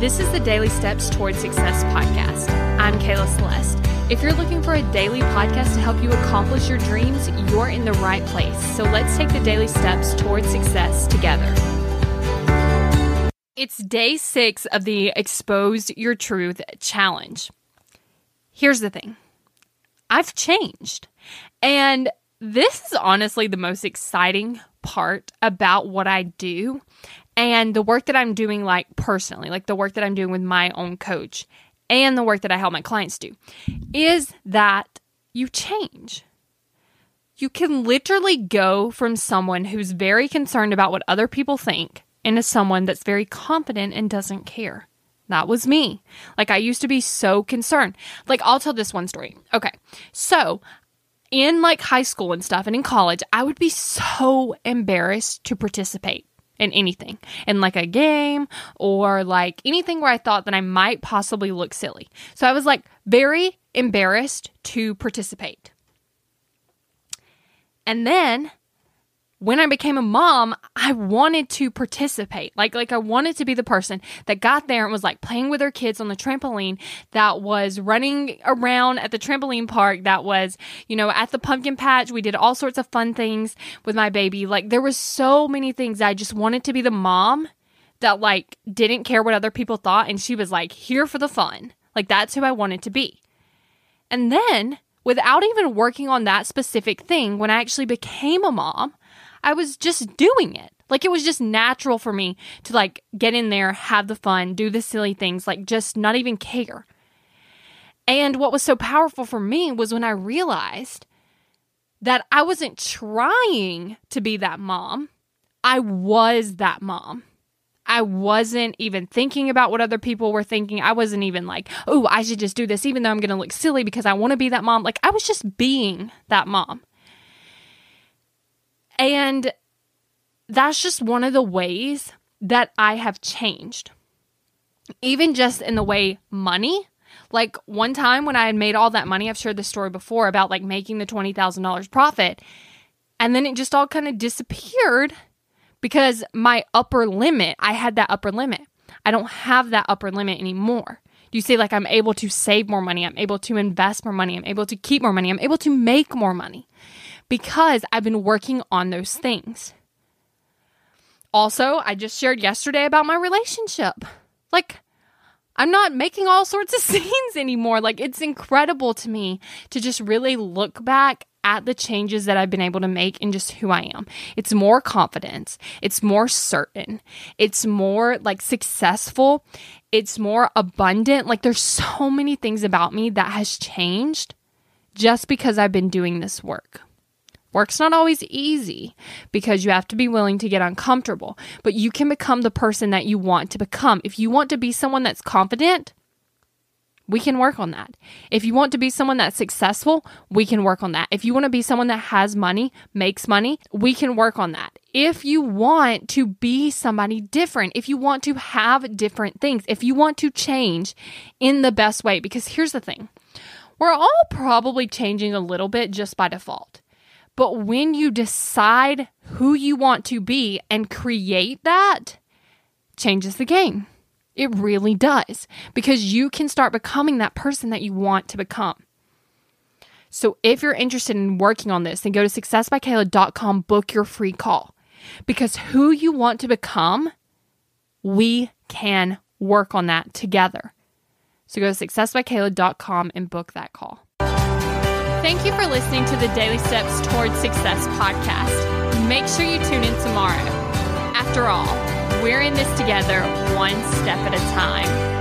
This is the Daily Steps Toward Success podcast. I'm Kayla Celeste. If you're looking for a daily podcast to help you accomplish your dreams, you're in the right place. So let's take the daily steps toward success together. It's day six of the Expose Your Truth challenge. Here's the thing I've changed. And this is honestly the most exciting part about what I do and the work that I'm doing, like personally, like the work that I'm doing with my own coach and the work that I help my clients do, is that you change. You can literally go from someone who's very concerned about what other people think into someone that's very confident and doesn't care. That was me. Like, I used to be so concerned. Like, I'll tell this one story. Okay. So, in like high school and stuff and in college, I would be so embarrassed to participate in anything, in like a game or like anything where I thought that I might possibly look silly. So I was like very embarrassed to participate. And then when I became a mom, I wanted to participate. Like like I wanted to be the person that got there and was like playing with her kids on the trampoline, that was running around at the trampoline park, that was, you know, at the pumpkin patch. We did all sorts of fun things with my baby. Like there was so many things I just wanted to be the mom that like didn't care what other people thought and she was like here for the fun. Like that's who I wanted to be. And then without even working on that specific thing, when I actually became a mom, I was just doing it. Like it was just natural for me to like get in there, have the fun, do the silly things, like just not even care. And what was so powerful for me was when I realized that I wasn't trying to be that mom. I was that mom. I wasn't even thinking about what other people were thinking. I wasn't even like, oh, I should just do this, even though I'm going to look silly because I want to be that mom. Like, I was just being that mom. And that's just one of the ways that I have changed. Even just in the way money, like one time when I had made all that money, I've shared this story before about like making the $20,000 profit. And then it just all kind of disappeared because my upper limit, I had that upper limit. I don't have that upper limit anymore. You see, like, I'm able to save more money? I'm able to invest more money. I'm able to keep more money. I'm able to make more money because I've been working on those things. Also, I just shared yesterday about my relationship. Like, I'm not making all sorts of scenes anymore. Like, it's incredible to me to just really look back at the changes that I've been able to make in just who I am. It's more confidence, it's more certain, it's more like successful, it's more abundant. Like, there's so many things about me that has changed just because I've been doing this work. Work's not always easy because you have to be willing to get uncomfortable, but you can become the person that you want to become. If you want to be someone that's confident, we can work on that. If you want to be someone that's successful, we can work on that. If you want to be someone that has money, makes money, we can work on that. If you want to be somebody different, if you want to have different things, if you want to change in the best way, because here's the thing we're all probably changing a little bit just by default. But when you decide who you want to be and create that, changes the game. It really does because you can start becoming that person that you want to become. So if you're interested in working on this, then go to successbykayla.com, book your free call. Because who you want to become, we can work on that together. So go to successbykayla.com and book that call. Thank you for listening to the Daily Steps Towards Success podcast. Make sure you tune in tomorrow. After all, we're in this together, one step at a time.